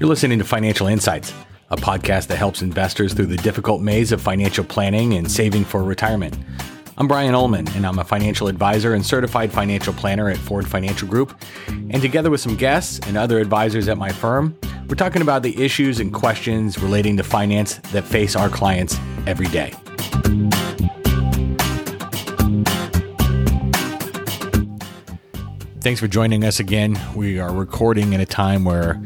You're listening to Financial Insights, a podcast that helps investors through the difficult maze of financial planning and saving for retirement. I'm Brian Ullman, and I'm a financial advisor and certified financial planner at Ford Financial Group. And together with some guests and other advisors at my firm, we're talking about the issues and questions relating to finance that face our clients every day. Thanks for joining us again. We are recording in a time where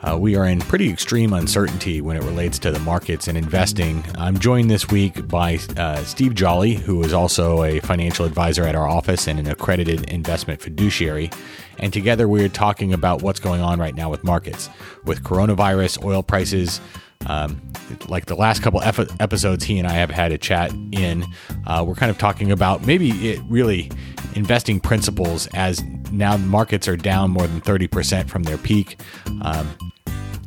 uh, we are in pretty extreme uncertainty when it relates to the markets and investing. I'm joined this week by uh, Steve Jolly, who is also a financial advisor at our office and an accredited investment fiduciary. And together we're talking about what's going on right now with markets, with coronavirus, oil prices. Um, like the last couple episodes, he and I have had a chat in. Uh, we're kind of talking about maybe it really investing principles as now markets are down more than 30% from their peak. Um,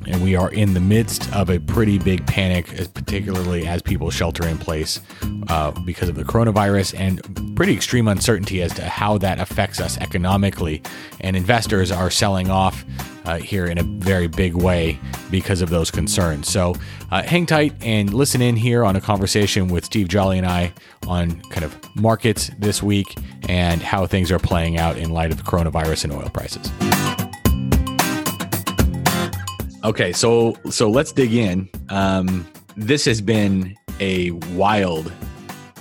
and we are in the midst of a pretty big panic, particularly as people shelter in place uh, because of the coronavirus and pretty extreme uncertainty as to how that affects us economically. And investors are selling off uh, here in a very big way because of those concerns. So uh, hang tight and listen in here on a conversation with Steve Jolly and I on kind of markets this week and how things are playing out in light of the coronavirus and oil prices. Okay, so so let's dig in. Um, this has been a wild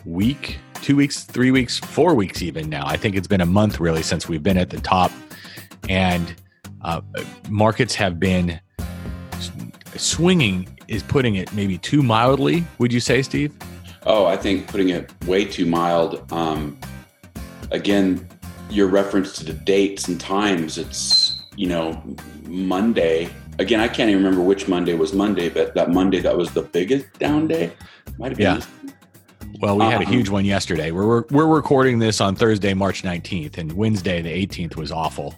week, two weeks, three weeks, four weeks, even now. I think it's been a month really since we've been at the top, and uh, markets have been swinging. Is putting it maybe too mildly? Would you say, Steve? Oh, I think putting it way too mild. Um, again, your reference to the dates and times. It's you know Monday again, I can't even remember which Monday was Monday, but that Monday that was the biggest down day. Might have been. Yeah. Well, we had a huge one yesterday. We're we're recording this on Thursday, March 19th, and Wednesday, the 18th, was awful.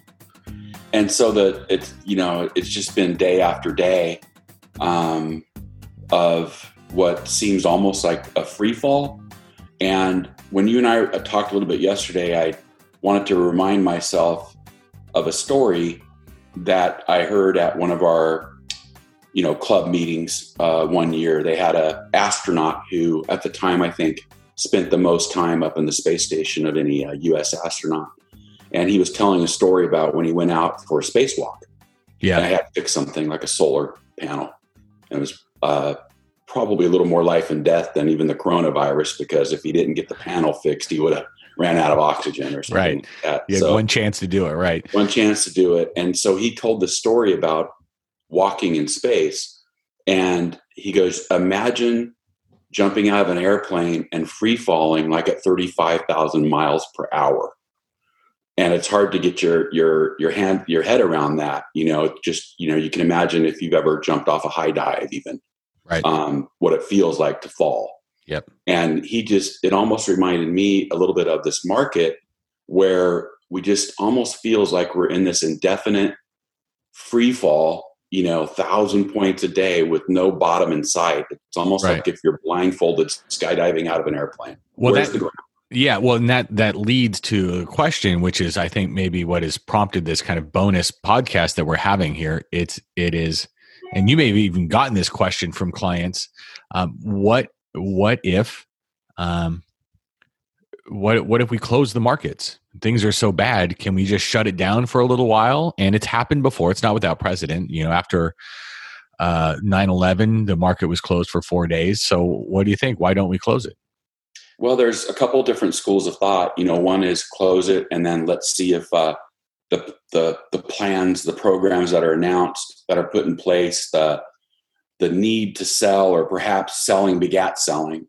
And so the it's you know it's just been day after day um, of what seems almost like a free fall. And when you and I talked a little bit yesterday, I wanted to remind myself of a story that I heard at one of our, you know, club meetings uh, one year. They had a astronaut who, at the time, I think, spent the most time up in the space station of any uh, U.S. astronaut, and he was telling a story about when he went out for a spacewalk. Yeah, and I had to fix something like a solar panel. And it was uh, probably a little more life and death than even the coronavirus because if he didn't get the panel fixed, he would have ran out of oxygen or something. Right. Like you had so, one chance to do it. Right. One chance to do it. And so he told the story about walking in space. And he goes, Imagine jumping out of an airplane and free falling like at 35,000 miles per hour. And it's hard to get your your your hand your head around that. You know, just you know, you can imagine if you've ever jumped off a high dive, even right, um, what it feels like to fall. Yep. And he just, it almost reminded me a little bit of this market where we just almost feels like we're in this indefinite free fall, you know, thousand points a day with no bottom in sight. It's almost right. like if you're blindfolded skydiving out of an airplane. Well, Where's that, the ground? Yeah, well, and that that leads to a question, which is, I think, maybe what has prompted this kind of bonus podcast that we're having here. It's it is, and you may have even gotten this question from clients. Um, what what if um, what what if we close the markets? Things are so bad can we just shut it down for a little while? And it's happened before. It's not without precedent. You know after uh 9-11 the market was closed for four days. So what do you think? Why don't we close it well there's a couple different schools of thought you know one is close it and then let's see if uh, the the the plans the programs that are announced that are put in place the the need to sell or perhaps selling begat selling.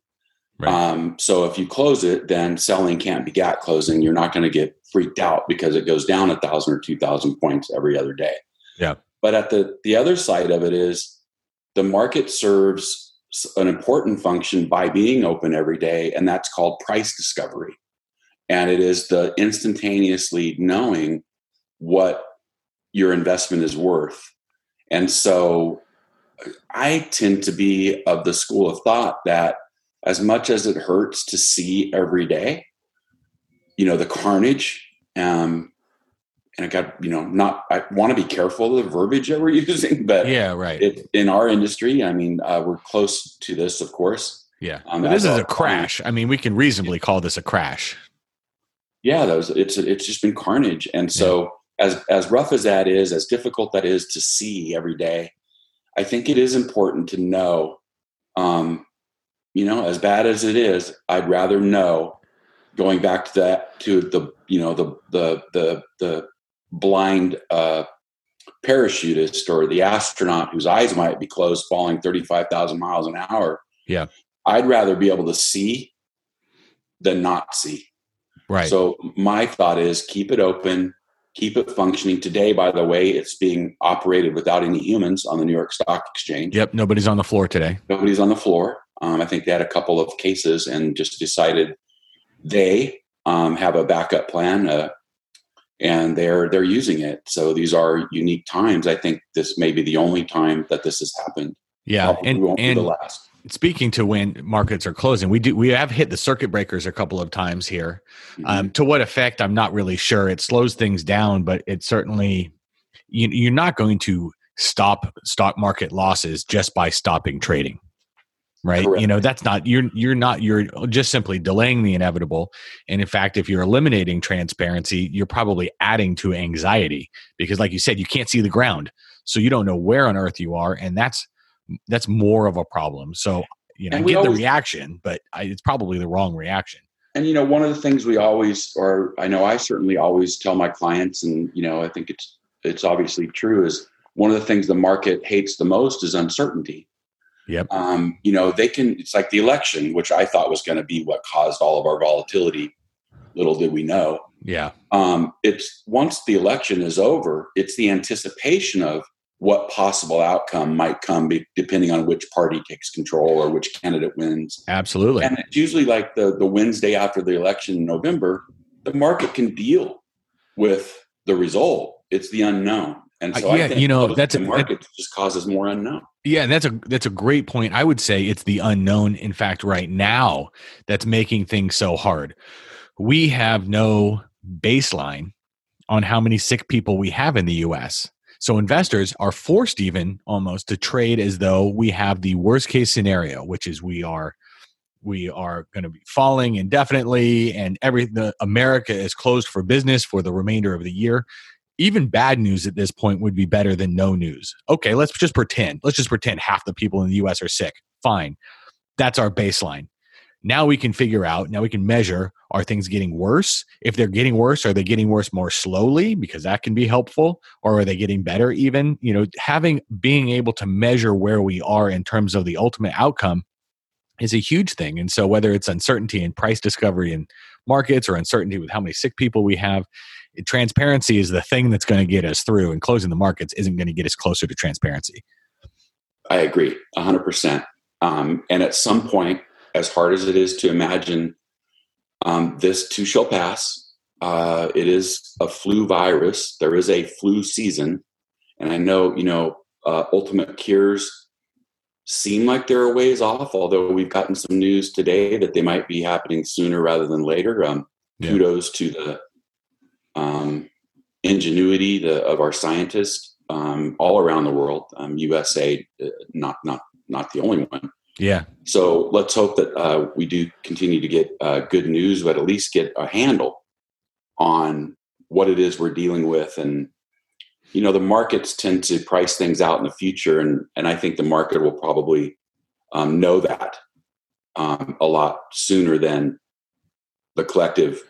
Right. Um, so if you close it, then selling can't begat closing. You're not going to get freaked out because it goes down a thousand or two thousand points every other day. Yeah. But at the the other side of it is the market serves an important function by being open every day, and that's called price discovery. And it is the instantaneously knowing what your investment is worth. And so I tend to be of the school of thought that as much as it hurts to see every day, you know, the carnage, um, and I got you know not I want to be careful of the verbiage that we're using, but yeah, right. It, in our industry, I mean, uh, we're close to this, of course. Yeah, um, this is a crash. I mean, we can reasonably call this a crash. Yeah, that was it's it's just been carnage, and so yeah. as as rough as that is, as difficult that is to see every day, I think it is important to know. Um, you know, as bad as it is, I'd rather know. Going back to that, to the you know the the the the blind uh, parachutist or the astronaut whose eyes might be closed falling 35,000 miles an hour. Yeah. I'd rather be able to see than not see. Right. So my thought is keep it open, keep it functioning. Today, by the way, it's being operated without any humans on the New York Stock Exchange. Yep. Nobody's on the floor today. Nobody's on the floor. Um, I think they had a couple of cases and just decided they um, have a backup plan, uh, and they're they're using it. So these are unique times. I think this may be the only time that this has happened. Yeah, Probably and and the last. Speaking to when markets are closing, we do we have hit the circuit breakers a couple of times here. Mm-hmm. Um, to what effect, I'm not really sure. It slows things down, but it certainly you, you're not going to stop stock market losses just by stopping trading right? Correct. you know that's not you're you're not you're just simply delaying the inevitable. And in fact if you're eliminating transparency you're probably adding to anxiety because like you said you can't see the ground. So you don't know where on earth you are and that's that's more of a problem. So you know I get always, the reaction but I, it's probably the wrong reaction. And you know one of the things we always or i know i certainly always tell my clients and you know i think it's it's obviously true is one of the things the market hates the most is uncertainty Yep. Um, you know, they can, it's like the election, which I thought was going to be what caused all of our volatility. Little did we know. Yeah. Um, it's once the election is over, it's the anticipation of what possible outcome might come be, depending on which party takes control or which candidate wins. Absolutely. And it's usually like the, the Wednesday after the election in November, the market can deal with the result. It's the unknown. And so uh, yeah, you know, that's the market that, just causes more unknown. Yeah, that's a that's a great point. I would say it's the unknown. In fact, right now, that's making things so hard. We have no baseline on how many sick people we have in the U.S. So investors are forced even almost to trade as though we have the worst case scenario, which is we are we are going to be falling indefinitely and every the America is closed for business for the remainder of the year even bad news at this point would be better than no news. Okay, let's just pretend. Let's just pretend half the people in the US are sick. Fine. That's our baseline. Now we can figure out, now we can measure are things getting worse? If they're getting worse, are they getting worse more slowly? Because that can be helpful. Or are they getting better even? You know, having being able to measure where we are in terms of the ultimate outcome is a huge thing. And so whether it's uncertainty in price discovery in markets or uncertainty with how many sick people we have, transparency is the thing that's going to get us through, and closing the markets isn't going to get us closer to transparency. I agree, hundred um, percent. And at some point, as hard as it is to imagine, um, this too shall pass. Uh, it is a flu virus. There is a flu season, and I know you know uh, ultimate cures seem like they're a ways off. Although we've gotten some news today that they might be happening sooner rather than later. Um, yeah. Kudos to the um, ingenuity the, of our scientists um, all around the world. Um, USA, uh, not not not the only one. Yeah. So let's hope that uh, we do continue to get uh, good news, but at least get a handle on what it is we're dealing with. And you know, the markets tend to price things out in the future, and and I think the market will probably um, know that um, a lot sooner than the collective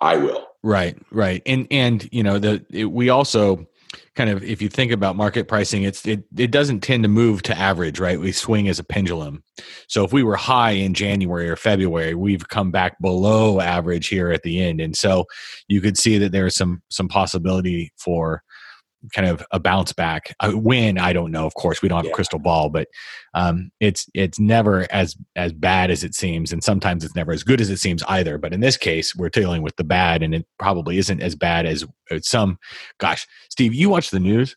I will. Right, right, and and you know the it, we also kind of if you think about market pricing, it's it it doesn't tend to move to average, right? We swing as a pendulum. So if we were high in January or February, we've come back below average here at the end, and so you could see that there's some some possibility for kind of a bounce back. Uh, when I don't know, of course, we don't have yeah. a crystal ball, but um, it's it's never as as bad as it seems, and sometimes it's never as good as it seems either. But in this case, we're dealing with the bad, and it probably isn't as bad as some. Gosh, Steve, you watch the news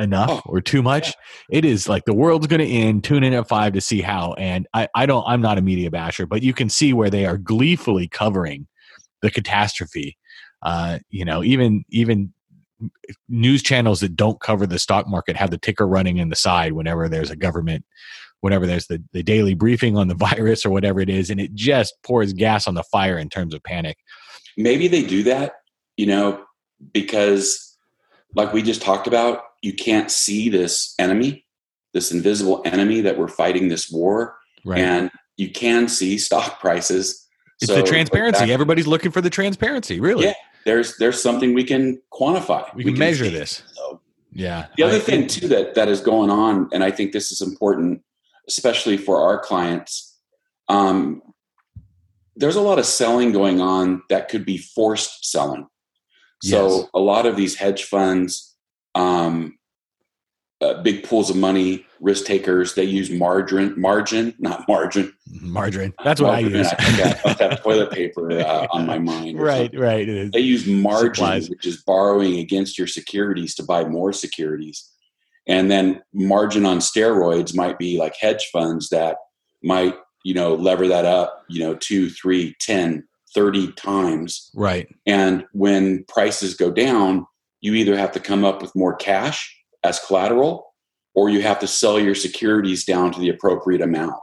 enough oh, or too much yeah. it is like the world's going to end tune in at five to see how and I, I don't i'm not a media basher but you can see where they are gleefully covering the catastrophe Uh, you know, even even news channels that don't cover the stock market have the ticker running in the side whenever there's a government whenever there's the, the daily briefing on the virus or whatever it is and it just pours gas on the fire in terms of panic. Maybe they do that you know because like we just talked about you can't see this enemy this invisible enemy that we're fighting this war right. and you can see stock prices. It's so, the transparency. everybody's looking for the transparency really. Yeah there's there's something we can quantify. We, we can, measure see. this. So, yeah. The other I, thing too that that is going on, and I think this is important, especially for our clients. Um, there's a lot of selling going on that could be forced selling. So yes. a lot of these hedge funds, um, uh, big pools of money, risk takers. They use margin, margin, not margin. Margarine. That's what margarine. I use. I, I have toilet paper uh, on my mind. Right, something. right. They use margin, Supplies. which is borrowing against your securities to buy more securities. And then margin on steroids might be like hedge funds that might, you know, lever that up, you know, two, three, ten, thirty times. Right. And when prices go down, you either have to come up with more cash as collateral, or you have to sell your securities down to the appropriate amount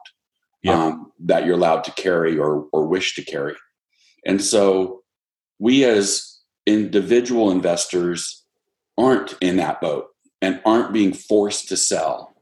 um, that you're allowed to carry or, or wish to carry. And so we as individual investors aren't in that boat and aren't being forced to sell.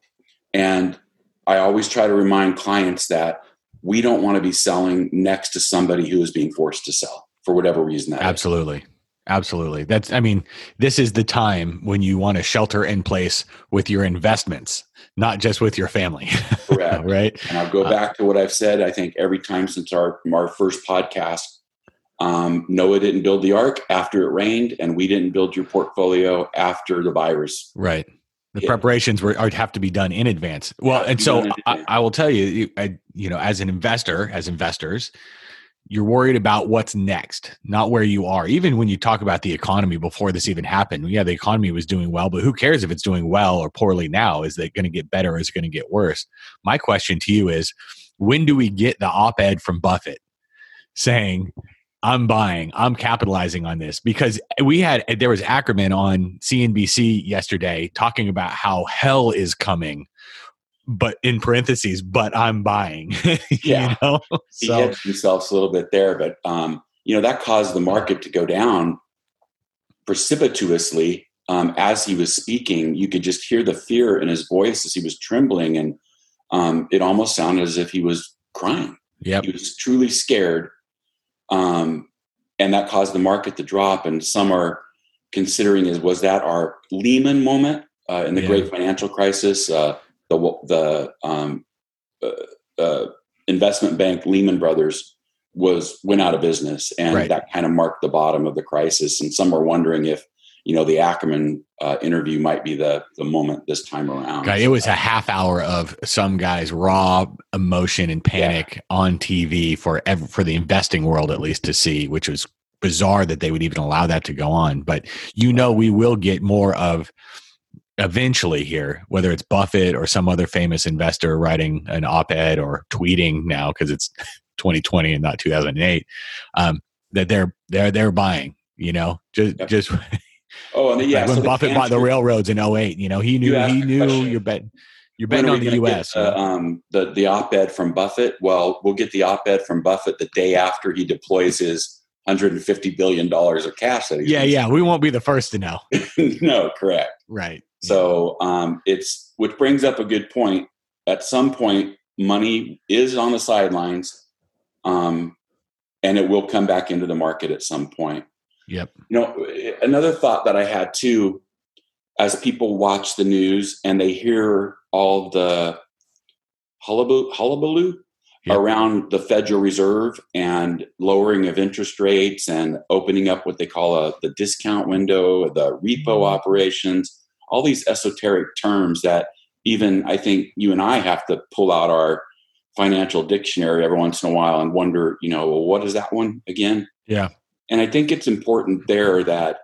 And I always try to remind clients that we don't want to be selling next to somebody who is being forced to sell for whatever reason that Absolutely. Is. Absolutely. That's, I mean, this is the time when you want to shelter in place with your investments, not just with your family. Correct. right. And I'll go uh, back to what I've said. I think every time since our, our first podcast, um, Noah didn't build the ark after it rained, and we didn't build your portfolio after the virus. Right. The preparations were have to be done in advance. Well, and so I, I, will tell you, I, you know, as an investor, as investors, you're worried about what's next, not where you are. Even when you talk about the economy before this even happened, yeah, the economy was doing well, but who cares if it's doing well or poorly now? Is it going to get better or is it going to get worse? My question to you is when do we get the op ed from Buffett saying, I'm buying, I'm capitalizing on this? Because we had, there was Ackerman on CNBC yesterday talking about how hell is coming but in parentheses, but I'm buying. yeah, know? he so, hedged himself a little bit there, but um, you know that caused the market to go down precipitously um, as he was speaking. You could just hear the fear in his voice as he was trembling, and um, it almost sounded as if he was crying. Yeah, he was truly scared, um, and that caused the market to drop. And some are considering is was that our Lehman moment uh, in the yeah. Great Financial Crisis? Uh, the the um, uh, uh, investment bank Lehman Brothers was went out of business, and right. that kind of marked the bottom of the crisis. And some are wondering if you know the Ackerman uh, interview might be the the moment this time around. God, it was a half hour of some guys raw emotion and panic yeah. on TV for ever, for the investing world at least to see, which was bizarre that they would even allow that to go on. But you know, we will get more of eventually here, whether it's Buffett or some other famous investor writing an op-ed or tweeting now because it's 2020 and not 2008, um, that they're they're they're buying. You know, just yep. just. Oh, and the, yeah, when so Buffett bought the railroads in 08, you know, he knew you he knew you're betting you're betting on the U.S. Get, uh, um, the the op-ed from Buffett. Well, we'll get the op-ed from Buffett the day after he deploys his 150 billion dollars of cash that he's. Yeah, yeah, we won't be the first to know. no, correct. Right. So um, it's which brings up a good point. At some point, money is on the sidelines, um, and it will come back into the market at some point. Yep. You know, another thought that I had too, as people watch the news and they hear all the hullabaloo, hullabaloo yep. around the Federal Reserve and lowering of interest rates and opening up what they call a, the discount window, the repo mm-hmm. operations all these esoteric terms that even I think you and I have to pull out our financial dictionary every once in a while and wonder, you know, well, what is that one again? Yeah. And I think it's important there that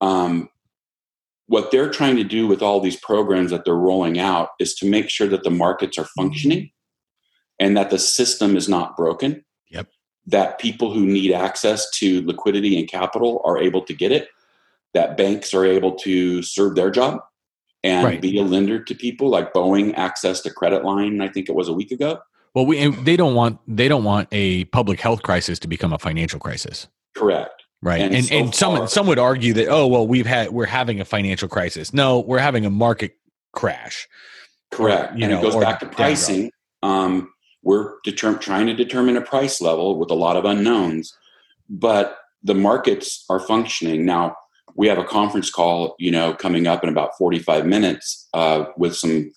um, what they're trying to do with all these programs that they're rolling out is to make sure that the markets are functioning and that the system is not broken. Yep. that people who need access to liquidity and capital are able to get it, that banks are able to serve their job and Right. be a lender to people like Boeing accessed a credit line, I think it was a week ago. Well, we and they don't want they don't want a public health crisis to become a financial crisis, Correct. right? And And so and, some far- some would argue that oh well we've had we're having a financial crisis. No, we're having a market crash. Correct. you and know, it goes back to pricing. Um, we're determ- trying to determine a price level with a lot of unknowns, but the markets are functioning now. We have a conference call, you know, coming up in about forty-five minutes uh, with some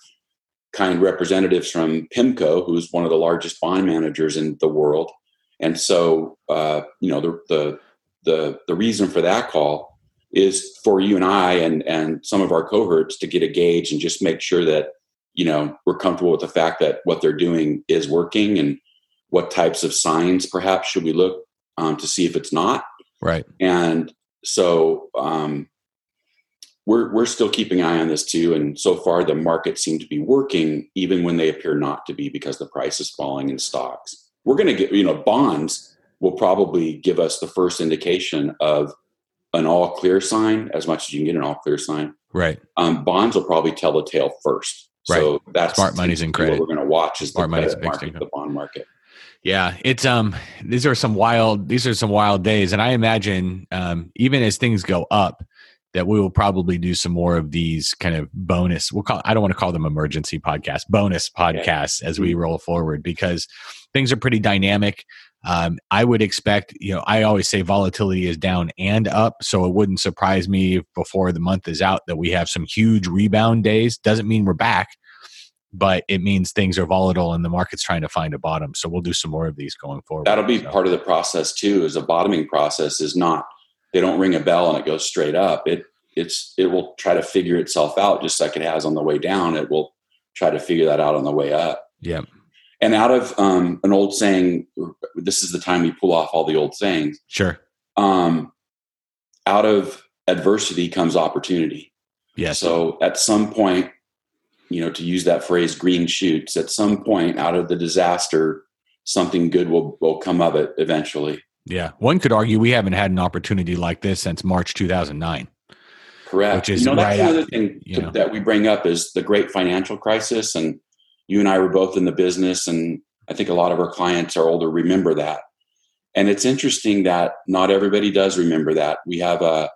kind representatives from PIMCO, who's one of the largest bond managers in the world. And so, uh, you know, the, the the the reason for that call is for you and I and and some of our cohorts to get a gauge and just make sure that you know we're comfortable with the fact that what they're doing is working and what types of signs perhaps should we look um, to see if it's not Right. and so um, we're we're still keeping an eye on this too and so far the markets seem to be working even when they appear not to be because the price is falling in stocks we're going to get you know bonds will probably give us the first indication of an all clear sign as much as you can get an all clear sign Right. um, bonds will probably tell the tale first. So that's Smart money's in what credit. we're going to watch is Smart the money's market, the bond market. Yeah, it's um these are some wild these are some wild days and I imagine um even as things go up that we will probably do some more of these kind of bonus we'll call I don't want to call them emergency podcasts, bonus podcasts as we roll forward because things are pretty dynamic. Um, I would expect, you know, I always say volatility is down and up, so it wouldn't surprise me if before the month is out that we have some huge rebound days. Doesn't mean we're back, but it means things are volatile and the market's trying to find a bottom. So we'll do some more of these going forward. That'll be So, part of the process too. Is a bottoming process is not they don't ring a bell and it goes straight up. It it's it will try to figure itself out just like it has on the way down. It will try to figure that out on the way up. yeah, And out of um, an old saying, this is the time we pull off all the old sayings. sure. Um, out of adversity comes opportunity. Yes. So at some point, you know, to use that phrase, green shoots, at some point out of the disaster, something good will, will come of it eventually. yeah. One could argue we haven't had an opportunity like this since March 2009. Correct. Which is you know, that's right another thing you know. that we bring up is the great financial crisis. And you and I were both in the business, and I think a lot of our clients are older remember that. And it's interesting that not everybody does remember that. We have a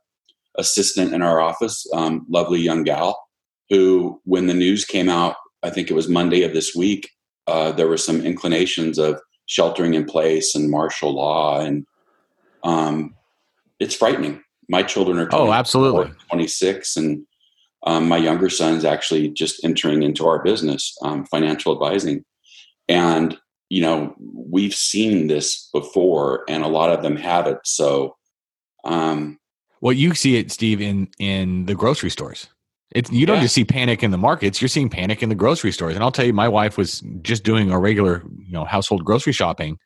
assistant in our office, um, lovely young gal, who, when the news came out, I think it was Monday of this week, uh, there were some inclinations of sheltering in place and martial law, and um, it's frightening. My children are Oh, absolutely. 26 and um, my younger son's actually just entering into our business um, financial advising and you know we've seen this before and a lot of them have it so um, Well, you see it, Steve, in in the grocery stores. It's you don't Yeah. just see panic in the markets; you're seeing panic in the grocery stores. And I'll tell you, my wife was just doing our regular, you know, household grocery shopping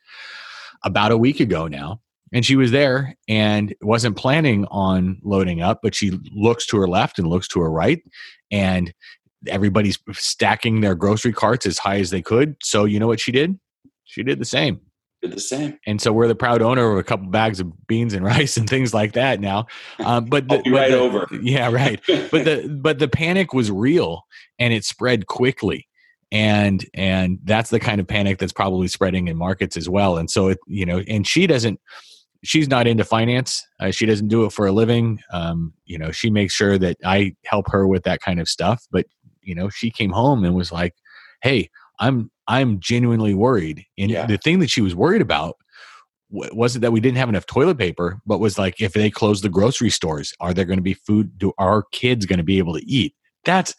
about a week ago now, and she was there and wasn't planning on loading up, but she looks to her left and looks to her right, and everybody's stacking their grocery carts as high as they could. So you know what she did? She did the same. Did the same and so we're the proud owner of a couple bags of beans and rice and things like that now. Um, but the, I'll be but right the- over. Yeah, right. But the but the panic was real and it spread quickly, and and that's the kind of panic that's probably spreading in markets as well. And so it you know, and she doesn't. She's not into finance. Uh, she doesn't do it for a living. Um, you know, she makes sure that I help her with that kind of stuff. But you know, she came home and was like, "Hey, I'm I'm genuinely worried." And Yeah. the thing that she was worried about wa- wasn't that we didn't have enough toilet paper, but was like if they close the grocery stores, are there going to be food? Do our kids going to be able to eat? That's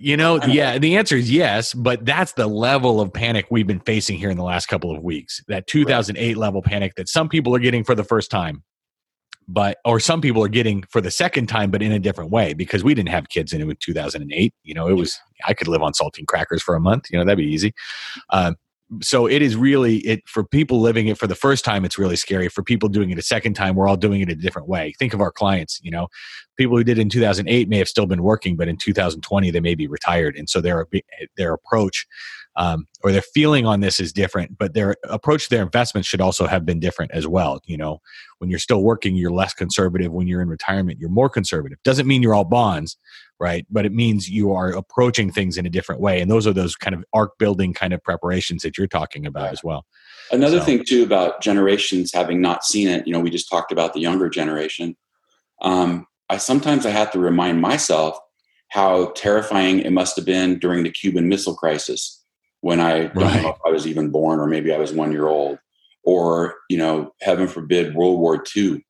you know, yeah. The answer is yes, but that's the level of panic we've been facing here in the last couple of weeks. That 2008 level panic that some people are getting for the first time, but or some people are getting for the second time, but in a different way because we didn't have kids in it in 2008. You know, it was I could live on saltine crackers for a month. You know, that'd be easy. Um, so it is really it for people living it for the first time it's really scary for people doing it a second time we're all doing it a different way think of our clients you know people who did it in 2008 may have still been working but in 2020 they may be retired and so their their approach um, or their feeling on this is different, but their approach to their investments should also have been different as well. You know, when you're still working, you're less conservative. When you're in retirement, you're more conservative. Doesn't mean you're all bonds, right? But it means you are approaching things in a different way. And those are those kind of arc building kind of preparations that you're talking about as well. Another so. thing too about generations having not seen it, you know, we just talked about the younger generation. Um, I sometimes I have to remind myself how terrifying it must have been during the Cuban Missile Crisis when I don't right. know if I was even born or maybe I was one year old, or you know, heaven forbid, World War II.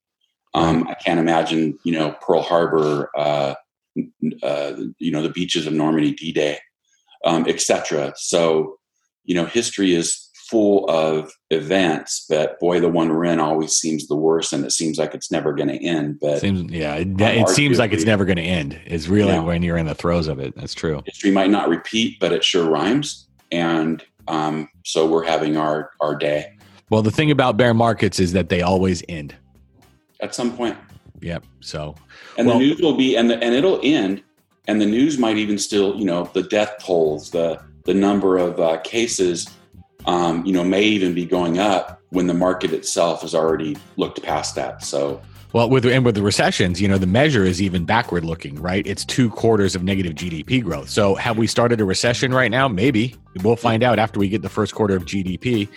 Um, I can't imagine, you know, Pearl Harbor, uh, uh, you know, the beaches of Normandy, D-Day, um, etc. So, you know, history is full of events, but boy, the one we're in always seems the worst, and it seems like it's never going to end. But seems, yeah, it, it seems like it's never going to end. Is really when you're in the throes of it. That's true. History might not repeat, but it sure rhymes, and um, so we're having our our day. Well, the thing about bear markets is that they always end at some point. Yep. So, and well, the news will be, and the, and it'll end, and the news might even still, you know, the death tolls, the the number of uh, cases um, you know, may even be going up when the market itself has already looked past that. So, well, with and with the recessions, you know, the measure is even backward looking, right? It's two quarters of negative GDP growth. So, have we started a recession right now? Maybe we'll find out after we get the first quarter of GDP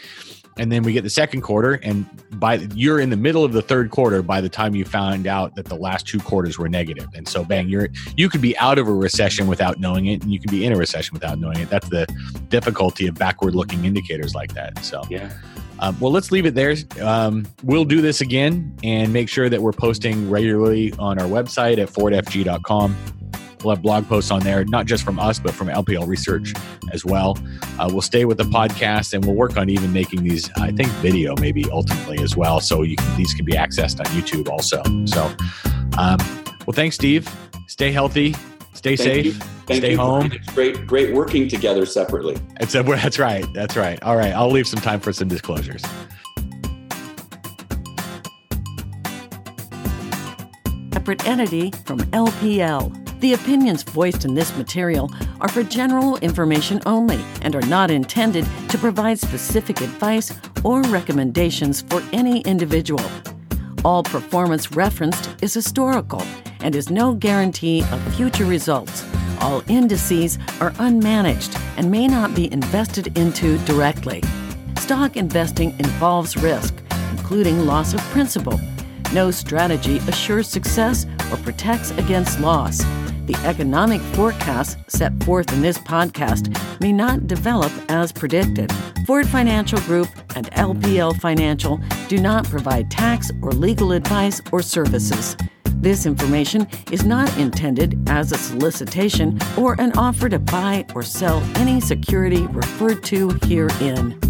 and then we get the second quarter and by you're in the middle of the third quarter by the time you found out that the last two quarters were negative and so bang you're you could be out of a recession without knowing it and you can be in a recession without knowing it that's the difficulty of backward looking indicators like that so yeah um, well let's leave it there um, we'll do this again and make sure that we're posting regularly on our website at fordfg.com We'll have blog posts on there, not just from us, but from LPL Research as well. Uh, we'll stay with the podcast and we'll work on even making these, I think, video maybe ultimately as well. So you can, these can be accessed on YouTube also. So, um, well, thanks, Steve. Stay healthy. Stay Thank safe. You. Thank stay you. home. It's great, great working together separately. It's a, that's right. That's right. All right. I'll leave some time for some disclosures. Separate entity from LPL. The opinions voiced in this material are for general information only and are not intended to provide specific advice or recommendations for any individual. All performance referenced is historical and is no guarantee of future results. All indices are unmanaged and may not be invested into directly. Stock investing involves risk, including loss of principal. No strategy assures success or protects against loss the economic forecasts set forth in this podcast may not develop as predicted. Ford Financial Group and LPL Financial do not provide tax or legal advice or services. This information is not intended as a solicitation or an offer to buy or sell any security referred to herein.